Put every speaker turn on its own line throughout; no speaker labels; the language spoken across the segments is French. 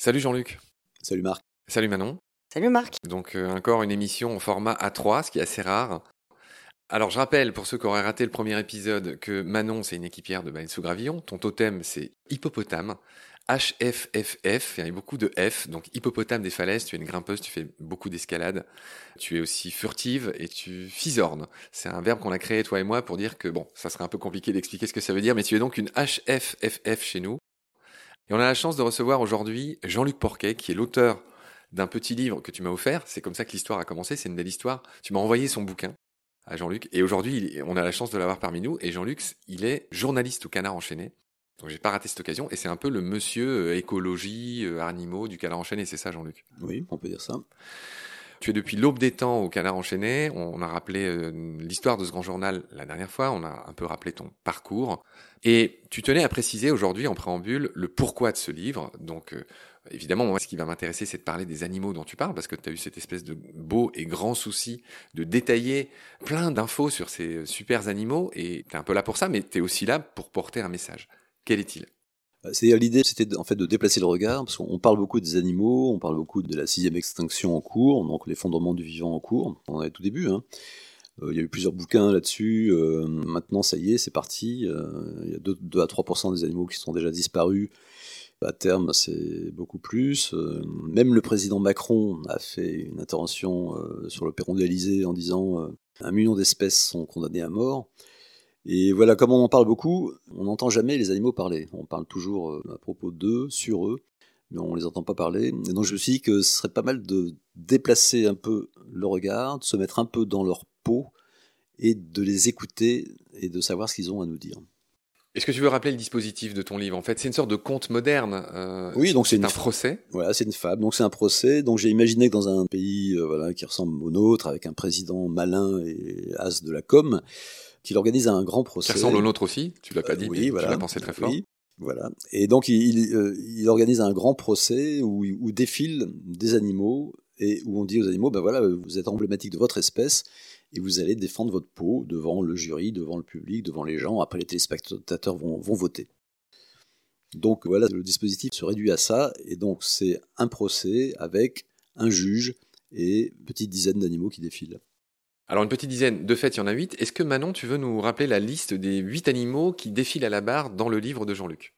Salut Jean-Luc.
Salut Marc.
Salut Manon.
Salut Marc.
Donc euh, encore une émission en format A3, ce qui est assez rare. Alors je rappelle, pour ceux qui auraient raté le premier épisode, que Manon, c'est une équipière de Baleine sous Gravillon. Ton totem, c'est hippopotame. HFFF, il y a beaucoup de F, donc hippopotame des falaises, tu es une grimpeuse, tu fais beaucoup d'escalade, tu es aussi furtive et tu fisornes. C'est un verbe qu'on a créé toi et moi pour dire que, bon, ça serait un peu compliqué d'expliquer ce que ça veut dire, mais tu es donc une HFFF chez nous. Et on a la chance de recevoir aujourd'hui Jean-Luc Porquet, qui est l'auteur d'un petit livre que tu m'as offert. C'est comme ça que l'histoire a commencé, c'est une belle histoire. Tu m'as envoyé son bouquin à Jean-Luc, et aujourd'hui, on a la chance de l'avoir parmi nous, et Jean-Luc, il est journaliste au Canard Enchaîné. Donc j'ai pas raté cette occasion et c'est un peu le monsieur euh, écologie, euh, animaux du canard enchaîné, c'est ça Jean-Luc?
Oui, on peut dire ça.
Tu es depuis l'aube des temps au canard enchaîné. On a rappelé euh, l'histoire de ce grand journal la dernière fois. On a un peu rappelé ton parcours. Et tu tenais à préciser aujourd'hui en préambule le pourquoi de ce livre. Donc évidemment, moi, ce qui va m'intéresser, c'est de parler des animaux dont tu parles, parce que tu as eu cette espèce de beau et grand souci de détailler plein d'infos sur ces super animaux. Et tu es un peu là pour ça, mais tu es aussi là pour porter un message. Quel est-il?
C'est l'idée, c'était en fait de déplacer le regard, parce qu'on parle beaucoup des animaux, on parle beaucoup de la sixième extinction en cours, donc l'effondrement du vivant en cours. On est tout début. Hein. Euh, il y a eu plusieurs bouquins là-dessus. Euh, maintenant, ça y est, c'est parti. Euh, il y a 2, à 3% des animaux qui sont déjà disparus. À terme, c'est beaucoup plus. même le président Macron a fait une intervention sur le perron de l'Elysée en disant un million d'espèces sont condamnées à mort. Et voilà, comme on en parle beaucoup, on n'entend jamais les animaux parler. On parle toujours euh, à propos d'eux, sur eux, mais on ne les entend pas parler. Et donc je me suis dit que ce serait pas mal de déplacer un peu le regard, de se mettre un peu dans leur peau et de les écouter et de savoir ce qu'ils ont à nous dire.
Est-ce que tu veux rappeler le dispositif de ton livre? En fait, c'est une sorte de conte moderne. Euh,
oui, donc c'est
un procès.
Voilà, c'est une fable. Donc c'est un procès. Donc j'ai imaginé que dans un pays euh, voilà qui ressemble au nôtre, avec un président malin et as de la com, qu'il organise un grand procès.
Qui ressemble au nôtre aussi, tu l'as pas dit, oui, voilà. tu l'as pensé très fort.
Oui, voilà. Et donc il, euh, il, organise un grand procès où, où, défilent des animaux et où on dit aux animaux, ben voilà, vous êtes emblématique de votre espèce et vous allez défendre votre peau devant le jury, devant le public, devant les gens. Après, les téléspectateurs vont, vont voter. Donc voilà, le dispositif se réduit à ça, et donc c'est un procès avec un juge et une petite dizaine d'animaux qui défilent.
Alors une petite dizaine, de fait il y en a huit. Est-ce que Manon, tu veux nous rappeler la liste des huit animaux qui défilent à la barre dans le livre de Jean-Luc?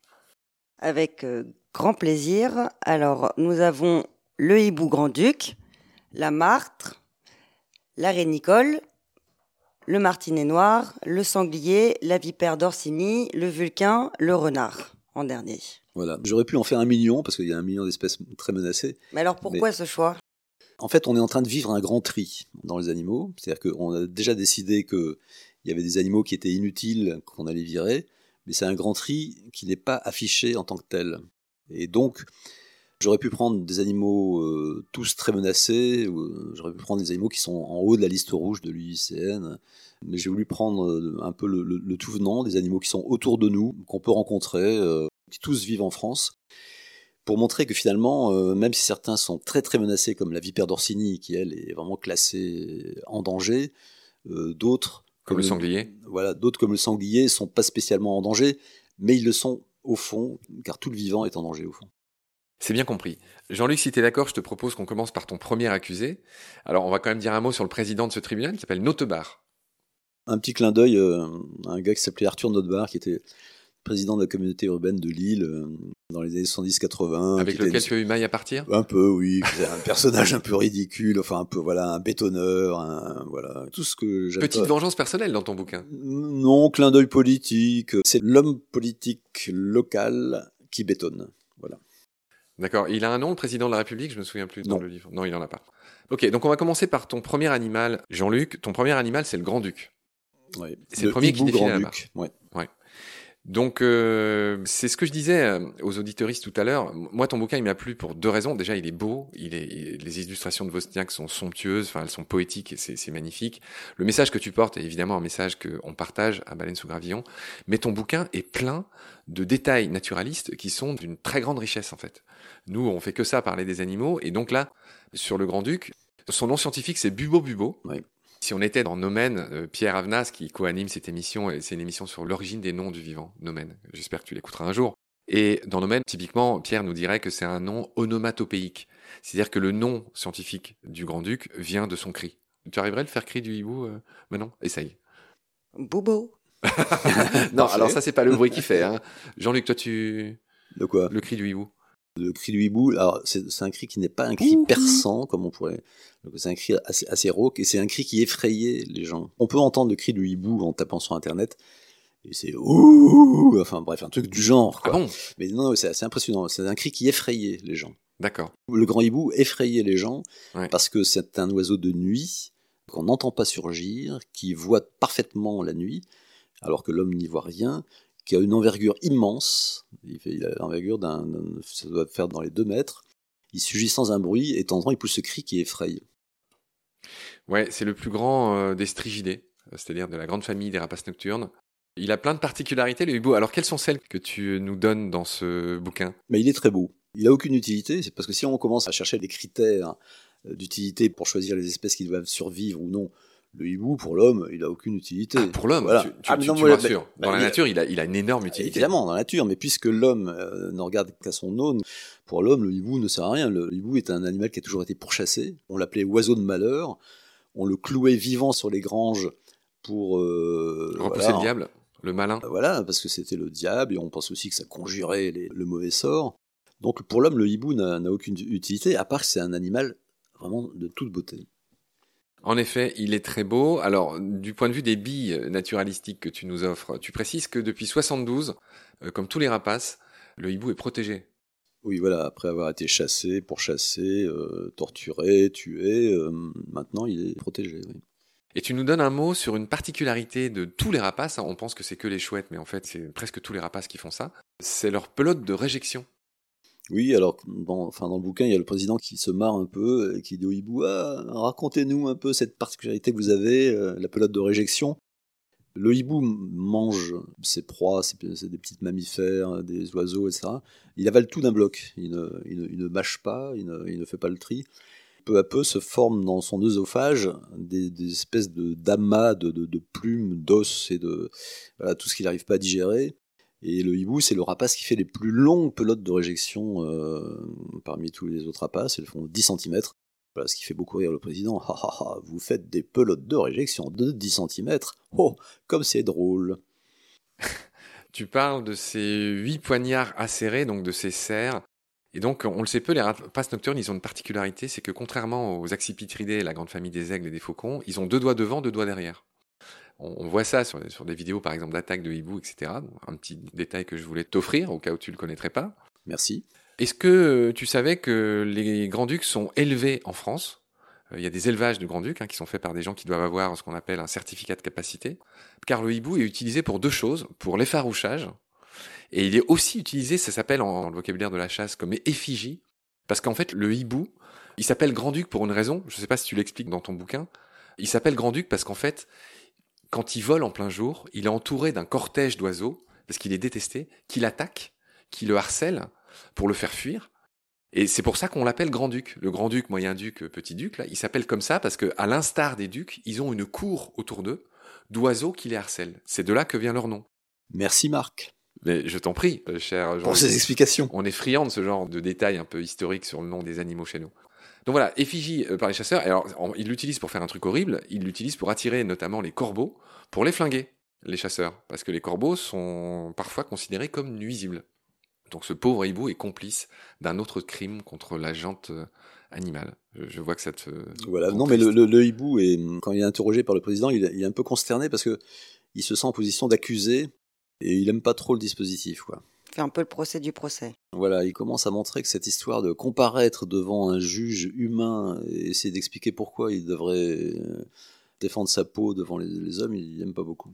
Avec euh, grand plaisir. Alors nous avons le hibou grand-duc, la martre, la rénicole, le martinet noir, le sanglier, la vipère d'Orsini, le vulcain, le renard en dernier.
Voilà, j'aurais pu en faire un million parce qu'il y a un million d'espèces très menacées.
Mais alors pourquoi ce choix?
En fait, on est en train de vivre un grand tri dans les animaux. C'est-à-dire qu'on a déjà décidé qu'il y avait des animaux qui étaient inutiles, qu'on allait virer, mais c'est un grand tri qui n'est pas affiché en tant que tel. Et donc, j'aurais pu prendre des animaux euh, tous très menacés, euh, j'aurais pu prendre des animaux qui sont en haut de la liste rouge de l'UICN, mais j'ai voulu prendre euh, un peu le, tout venant, des animaux qui sont autour de nous, qu'on peut rencontrer, qui tous vivent en France pour montrer que finalement, euh, même si certains sont très très menacés, comme la vipère d'Orsini, qui elle est vraiment classée en danger, euh, d'autres
comme, le sanglier,
voilà, d'autres comme le sanglier sont pas spécialement en danger, mais ils le sont au fond, car tout le vivant est en danger au fond.
C'est bien compris. Jean-Luc, si tu es d'accord, je te propose qu'on commence par ton premier accusé. Alors, on va quand même dire un mot sur le président de ce tribunal qui s'appelle Notebar.
Un petit clin d'œil euh, un gars qui s'appelait Arthur Notebar, qui était président de la communauté urbaine de Lille dans les années 70-80.
Avec lequel tu as eu maille à partir
Un peu, oui. un personnage un peu ridicule, enfin un peu, voilà, un bétonneur, un, voilà, tout ce que.
Petite vengeance personnelle dans ton bouquin?
Non, clin d'œil politique. C'est l'homme politique local qui bétonne, voilà.
D'accord. Il a un nom, le président de la République? Je me souviens plus dans le livre. Non, il n'en a pas. Ok, donc on va commencer par ton premier animal, Jean-Luc. Ton premier animal, c'est le grand-duc.
Oui.
C'est le, premier qui défile
à la Ouais.
ouais. Donc euh, c'est ce que je disais euh, aux auditoristes tout à l'heure. Moi, ton bouquin, il m'a plu pour deux raisons. Déjà, il est beau. Il est, les illustrations de Wozniak sont somptueuses. Enfin, elles sont poétiques et c'est magnifique. Le message que tu portes est évidemment un message qu'on partage à Baleine sous Gravillon. Mais ton bouquin est plein de détails naturalistes qui sont d'une très grande richesse en fait. Nous, on fait que ça, parler des animaux. Et donc là, sur le Grand-Duc, son nom scientifique, c'est Bubo Bubo.
Oui.
Si on était dans Nomen, euh, Pierre Avenas, qui co-anime cette émission, et c'est une émission sur l'origine des noms du vivant, Nomen. J'espère que tu l'écouteras un jour. Et dans Nomen, typiquement, Pierre nous dirait que c'est un nom onomatopéique. C'est-à-dire que le nom scientifique du grand-duc vient de son cri. Tu arriverais à le faire cri du hibou euh, Manon? Essaye.
Bobo.
non, alors ça, c'est pas le bruit qu'il fait. Hein. Jean-Luc, toi, tu.
De quoi?
Le cri du hibou.
Le cri du hibou, alors c'est un cri qui n'est pas un cri perçant, comme on pourrait. C'est un cri assez, assez rauque et c'est un cri qui effrayait les gens. On peut entendre le cri du hibou en tapant sur internet. Et c'est ouh, enfin bref, un truc du genre.
Ah bon?
Mais non, c'est assez impressionnant. C'est un cri qui effrayait les gens.
D'accord.
Le grand hibou effrayait les gens
Ouais.
parce que c'est un oiseau de nuit qu'on n'entend pas surgir, qui voit parfaitement la nuit, alors que l'homme n'y voit rien, qui a une envergure immense. Il, fait, il a l'envergure d'un, ça doit faire dans les deux mètres. Il surgit sans un bruit et de temps en temps il pousse ce cri qui effraie.
Ouais, c'est le plus grand euh, des strigidés, euh, c'est-à-dire de la grande famille des rapaces nocturnes. Il a plein de particularités, le hibou. Alors, quelles sont celles que tu nous donnes dans ce bouquin?
Mais il est très beau. Il a aucune utilité, c'est parce que si on commence à chercher des critères euh, d'utilité pour choisir les espèces qui doivent survivre ou non, le hibou pour l'homme, il a aucune utilité.
Ah, Pour l'homme,
Voilà.
tu, tu,
Ah,
tu-
non,
tu Dans la nature, il a, il a une énorme utilité.
Évidemment, dans la nature, mais puisque l'homme euh, ne regarde qu'à son aune, pour l'homme, le hibou ne sert à rien. Le hibou est un animal qui a toujours été pourchassé. On l'appelait oiseau de malheur. On le clouait vivant sur les granges pour euh,
Repousser
voilà,
le diable, le malin.
Voilà, parce que c'était le diable, et on pense aussi que ça conjurait les- le mauvais sort. Donc pour l'homme, le hibou n'a aucune utilité, à part que c'est un animal vraiment de toute beauté.
En effet, il est très beau. Alors, du point de vue des billes naturalistiques que tu nous offres, tu précises que depuis 72, euh, comme tous les rapaces, le hibou est protégé.
Oui, voilà, après avoir été chassé, pourchassé, euh, torturé, tué, euh, maintenant il est protégé. oui.
Et tu nous donnes un mot sur une particularité de tous les rapaces. On pense que c'est que les chouettes, mais en fait, c'est presque tous les rapaces qui font ça. C'est leur pelote de réjection.
Oui, alors dans, enfin, dans le bouquin, il y a le président qui se marre un peu et qui dit au hibou Ah, racontez-nous un peu cette particularité que vous avez, euh, la pelote de réjection. Le hibou mange ses proies, c'est des petites mammifères, des oiseaux, etc. Il avale tout d'un bloc. Il ne, mâche pas, il ne, fait pas le tri. Peu à peu se forment dans son œsophage des, espèces de d'amas de, plumes, d'os et de tout ce qu'il n'arrive pas à digérer. Et le hibou, c'est le rapace qui fait les plus longues pelotes de réjection euh, parmi tous les autres rapaces. Elles font 10 cm. Voilà ce qui fait beaucoup rire le président. Vous faites des pelotes de réjection de 10 cm. Oh, comme c'est drôle.
Tu parles de ces huit poignards acérés, donc de ces serres. Et donc, on le sait peu, les rapaces nocturnes, ils ont une particularité, c'est que contrairement aux accipitridés, la grande famille des aigles et des faucons, ils ont deux doigts devant, deux doigts derrière. On, on voit ça sur, sur des vidéos, par exemple, d'attaques de hibou, etc. Un petit détail que je voulais t'offrir, au cas où tu le connaîtrais pas.
Merci.
Est-ce que euh, tu savais que les grands-ducs sont élevés en France? Euh, Il y a des élevages de grands-ducs hein, qui sont faits par des gens qui doivent avoir ce qu'on appelle un certificat de capacité. Car le hibou est utilisé pour deux choses, pour l'effarouchage, et il est aussi utilisé, ça s'appelle en, dans le vocabulaire de la chasse, comme effigie, parce qu'en fait, le hibou, il s'appelle grand-duc pour une raison, je ne sais pas si tu l'expliques dans ton bouquin, il s'appelle grand-duc parce qu'en fait, quand il vole en plein jour, il est entouré d'un cortège d'oiseaux, parce qu'il est détesté, qui l'attaquent, qui le harcèlent, pour le faire fuir. Et c'est pour ça qu'on l'appelle grand-duc. Le grand-duc, moyen-duc, petit-duc, là, il s'appelle comme ça parce que, à l'instar des ducs, ils ont une cour autour d'eux d'oiseaux qui les harcèlent. C'est de là que vient leur nom.
Merci Marc
Mais je t'en prie, euh, cher Jean.
pour ces explications.
On est friand de ce genre de détails un peu historiques sur le nom des animaux chez nous. Donc voilà, effigie euh, par les chasseurs. Et alors, on- ils l'utilisent pour faire un truc horrible. Ils l'utilisent pour attirer notamment les corbeaux, pour les flinguer, les chasseurs. Parce que les corbeaux sont parfois considérés comme nuisibles. Donc ce pauvre hibou est complice d'un autre crime contre la jante euh, animale. Je, vois que ça te...
Voilà. Non, mais le,
triste.
le- le hibou, est, quand il est interrogé par le président, il, est- il est un peu consterné parce que il se sent en position d'accusé et il aime pas trop le dispositif. Quoi.
Fait un peu le procès du procès.
Voilà, il commence à montrer que cette histoire de comparaître devant un juge humain et essayer d'expliquer pourquoi il devrait euh, défendre sa peau devant les, les hommes, il n'aime pas beaucoup.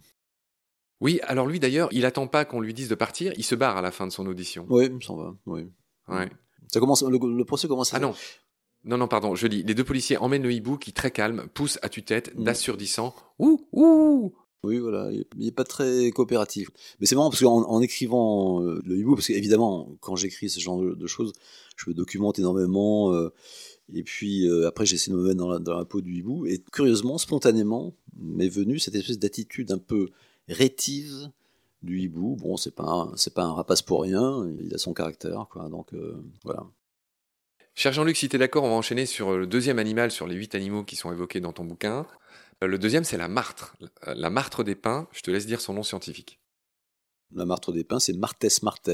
Oui, alors lui d'ailleurs, il attend pas qu'on lui dise de partir, il se barre à la fin de son audition.
Oui, il s'en va. Oui.
Ouais.
Ça commence, le, le procès commence à
Ah non. Non, non, pardon, je lis. Les deux policiers emmènent le hibou qui, très calme, pousse à tue-tête,
Mm.
d'assourdissant. Ouh, ouh
Oui, voilà, il n'est pas très coopératif. Mais c'est marrant parce qu'en en écrivant euh, le hibou, parce qu'évidemment, quand j'écris ce genre de, choses, je me documente énormément. euh, Et puis euh, après, j'ai essayé de me mettre dans la, peau du hibou. Et curieusement, spontanément, m'est venue cette espèce d'attitude un peu rétive du hibou. Bon, c'est pas pas un rapace pour rien. Il a son caractère, quoi. Donc voilà.
Cher Jean-Luc, si tu es d'accord, on va enchaîner sur le deuxième animal, sur les huit animaux qui sont évoqués dans ton bouquin. Euh, le deuxième, c'est la martre. La martre des pins, je te laisse dire son nom scientifique.
La martre des pins, c'est Martes martes,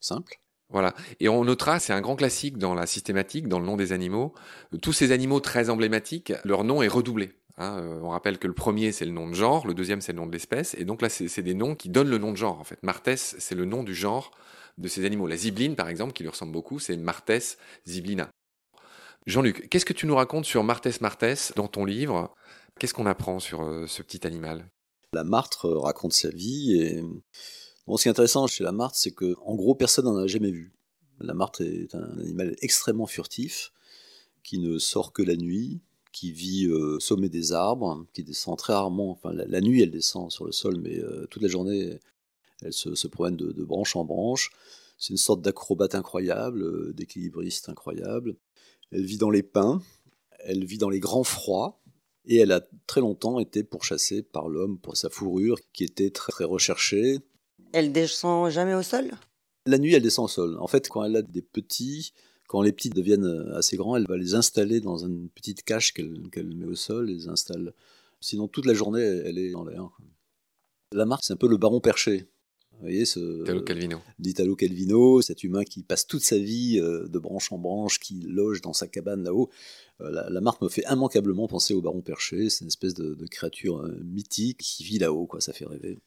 simple.
Voilà. Et on notera, c'est un grand classique dans la systématique, dans le nom des animaux. Tous ces animaux très emblématiques, leur nom est redoublé. Hein. Euh, on rappelle que le premier, c'est le nom de genre, le deuxième, c'est le nom de l'espèce. Et donc là, c'est des noms qui donnent le nom de genre, en fait. Martes, c'est le nom du genre de ces animaux. La zibline, par exemple, qui lui ressemble beaucoup, c'est Martes ziblina. Jean-Luc, qu'est-ce que tu nous racontes sur Martes martes dans ton livre? Qu'est-ce qu'on apprend sur euh, ce petit animal?
La martre raconte sa vie et Bon, ce qui est intéressant chez la martre, c'est que, en gros, personne n'en a jamais vu. La martre est un animal extrêmement furtif, qui ne sort que la nuit, qui vit au sommet des arbres, qui descend très rarement. Enfin, la, nuit, elle descend sur le sol, mais euh, toute la journée, elle se, promène de, branche en branche. C'est une sorte d'acrobate incroyable, euh, d'équilibriste incroyable. Elle vit dans les pins, elle vit dans les grands froids, et elle a très longtemps été pourchassée par l'homme pour sa fourrure, qui était très recherchée.
Elle descend jamais au sol?
La nuit, elle descend au sol. En fait, quand elle a des petits, quand les petits deviennent assez grands, elle va les installer dans une petite cache qu'elle met au sol, les installe. Sinon, toute la journée, elle est dans l'air. La marque, c'est un peu le baron perché. Vous voyez, ce,
Italo Calvino.
D'Italo Calvino, cet humain qui passe toute sa vie euh, de branche en branche, qui loge dans sa cabane là-haut. Euh, la, marque me fait immanquablement penser au baron perché. C'est une espèce de, créature mythique qui vit là-haut, quoi. Ça fait rêver.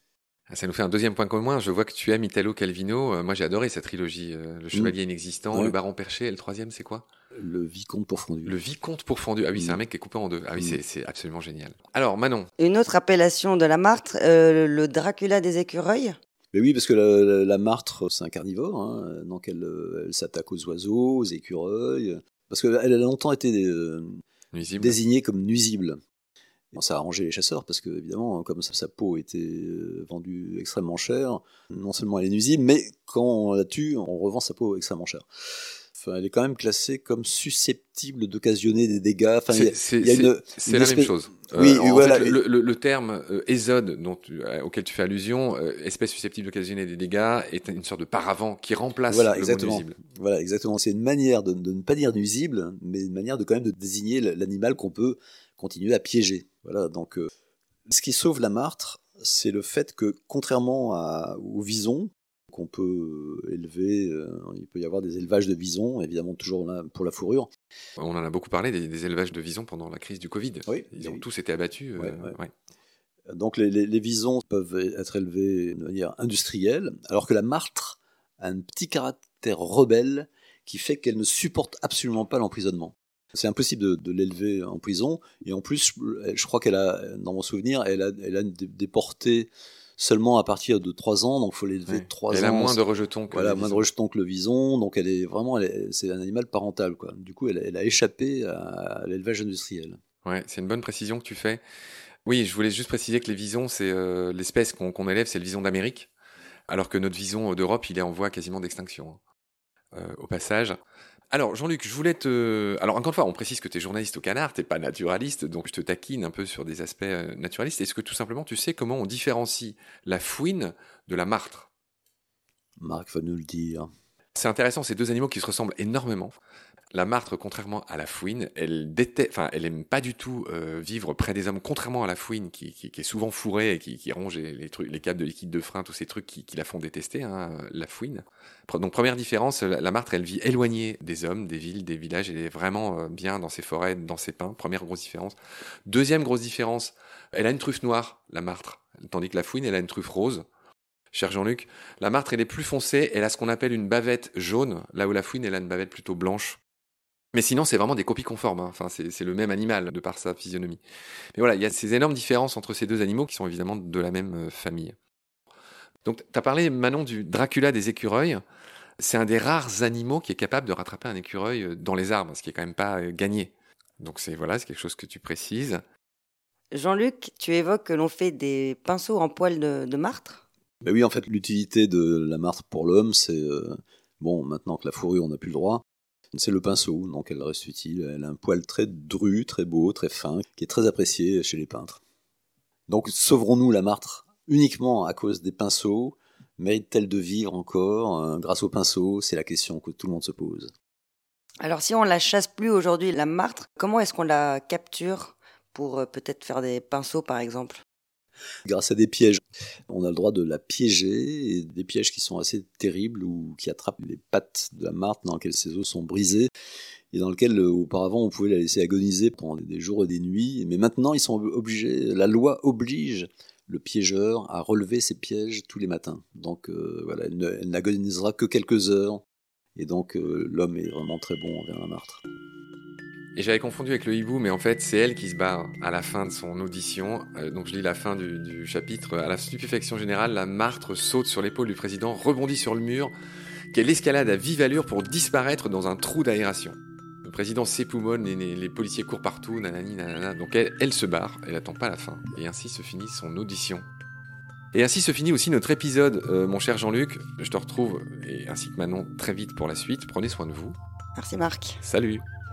Ah, ça nous fait un deuxième point commun. Je vois que tu aimes Italo Calvino. Euh, moi, j'ai adoré cette trilogie. Euh, le Chevalier mm. inexistant, Le Baron Perché, et le troisième, c'est quoi?
Le Vicomte pourfondu.
Le Vicomte pourfondu. Ah oui, c'est un mm. mec qui est coupé en deux. Ah oui, mm. c'est absolument génial. Alors, Manon.
Une autre appellation de la martre, euh, le Dracula des écureuils?
Mais oui, parce que la, martre, c'est un carnivore, hein, donc elle, s'attaque aux oiseaux, aux écureuils, parce qu'elle a longtemps été désignée comme nuisible ça a arrangé les chasseurs parce que, évidemment, comme sa, peau était euh, vendue extrêmement cher, non seulement elle est nuisible, mais quand on la tue, on revend sa peau extrêmement cher. Enfin, elle est quand même classée comme susceptible d'occasionner des dégâts. Enfin,
c'est la même chose. Euh, oui, voilà. le, terme euh, dont auquel tu fais allusion, espèce susceptible d'occasionner des dégâts, est une sorte de paravent qui remplace
voilà,
le
exactement.
nuisible.
Voilà, exactement. C'est une manière de, de, ne pas dire nuisible, mais une manière de quand même de désigner l'animal qu'on peut continuer à piéger. Voilà, donc euh, ce qui sauve la martre, c'est le fait que contrairement à, au vison, qu'on peut euh, élever, euh, il peut y avoir des élevages de visons, évidemment toujours pour la fourrure.
On en a beaucoup parlé des, élevages de visons pendant la crise du Covid.
Oui,
Ils ont tous été abattus.
Donc les, les, visons peuvent être élevés de manière industrielle, alors que la martre a un petit caractère rebelle qui fait qu'elle ne supporte absolument pas l'emprisonnement. C'est impossible de, l'élever en prison. Et en plus, je, crois qu'elle a, dans mon souvenir, elle a, elle a des, portées seulement à partir de 3 ans, donc il faut l'élever de 3 ans.
Elle a moins de rejetons
que voilà, moins de rejetons que le vison, donc elle est vraiment, c'est un animal parental, quoi. Du coup, elle, a échappé à, l'élevage industriel.
Ouais, c'est une bonne précision que tu fais. Oui, je voulais juste préciser que les visons, c'est euh, l'espèce qu'on élève, c'est le vison d'Amérique, alors que notre vison d'Europe, il est en voie quasiment d'extinction. Hein. Euh, au passage. Alors, Jean-Luc, je voulais te. Alors, encore une fois, on précise que tu es journaliste au canard, tu pas naturaliste, donc je te taquine un peu sur des aspects euh, naturalistes. Est-ce que tout simplement tu sais comment on différencie la fouine de la martre?
Marc va nous le dire.
C'est intéressant, ces deux animaux qui se ressemblent énormément. La martre, contrairement à la fouine, elle enfin, elle aime pas du tout euh, vivre près des hommes, contrairement à la fouine qui, est souvent fourrée et qui, ronge les, trucs, les câbles de liquide de frein, tous ces trucs qui, la font détester, hein, la fouine. Donc première différence, la, martre, elle vit éloignée des hommes, des villes, des villages, elle est vraiment euh, bien dans ses forêts, dans ses pins. Première grosse différence. Deuxième grosse différence, elle a une truffe noire, la martre, tandis que la fouine, elle a une truffe rose cher Jean-Luc. La martre, elle est plus foncée, elle a ce qu'on appelle une bavette jaune, là où la fouine, elle a une bavette plutôt blanche. Mais sinon, c'est vraiment des copies conformes. Hein. Enfin, c'est le même animal de par sa physionomie. Mais voilà, il y a ces énormes différences entre ces deux animaux qui sont évidemment de la même euh, famille. Donc, tu as parlé, Manon, du Dracula des écureuils. C'est un des rares animaux qui est capable de rattraper un écureuil euh, dans les arbres, ce qui est quand même pas euh, gagné. Donc, c'est voilà, c'est quelque chose que tu précises.
Jean-Luc, tu évoques que l'on fait des pinceaux en poil de, martre?
Ben Oui, en fait, l'utilité de la martre pour l'homme, c'est, bon, maintenant que la fourrure, on n'a plus le droit, C'est le pinceau, donc elle reste utile. Elle a un poil très dru, très beau, très fin, qui est très apprécié chez les peintres. Donc sauverons-nous la martre uniquement à cause des pinceaux? Mérite-t-elle de vivre encore euh, grâce aux pinceaux? C'est la question que tout le monde se pose.
Alors si on la chasse plus aujourd'hui, la martre, comment est-ce qu'on la capture pour euh, peut-être faire des pinceaux par exemple?
Grâce à des pièges. On a le droit de la piéger, des pièges qui sont assez terribles ou qui attrapent les pattes de la martre dans lesquelles ses os sont brisés et dans lequel euh, auparavant on pouvait la laisser agoniser pendant des jours et des nuits. Mais maintenant ils sont obligés, la loi oblige le piégeur à relever ses pièges tous les matins. Donc euh, voilà, elle n'agonisera que quelques heures. Et donc euh, l'homme est vraiment très bon envers la martre.
Et j'avais confondu avec le hibou, mais en fait, c'est elle qui se barre à la fin de son audition. Euh, donc je lis la fin du, chapitre. À la stupéfaction générale, la martre saute sur l'épaule du président, rebondit sur le mur, qu'elle escalade à vive allure pour disparaître dans un trou d'aération. Le président s'époumonne, les, les, policiers courent partout, nanani, nanana. Donc elle, elle se barre, elle attend pas la fin. Et ainsi se finit son audition. Et ainsi se finit aussi notre épisode, euh, mon cher Jean-Luc. Je te retrouve, et ainsi que Manon, très vite pour la suite. Prenez soin de vous.
Merci Marc.
Salut.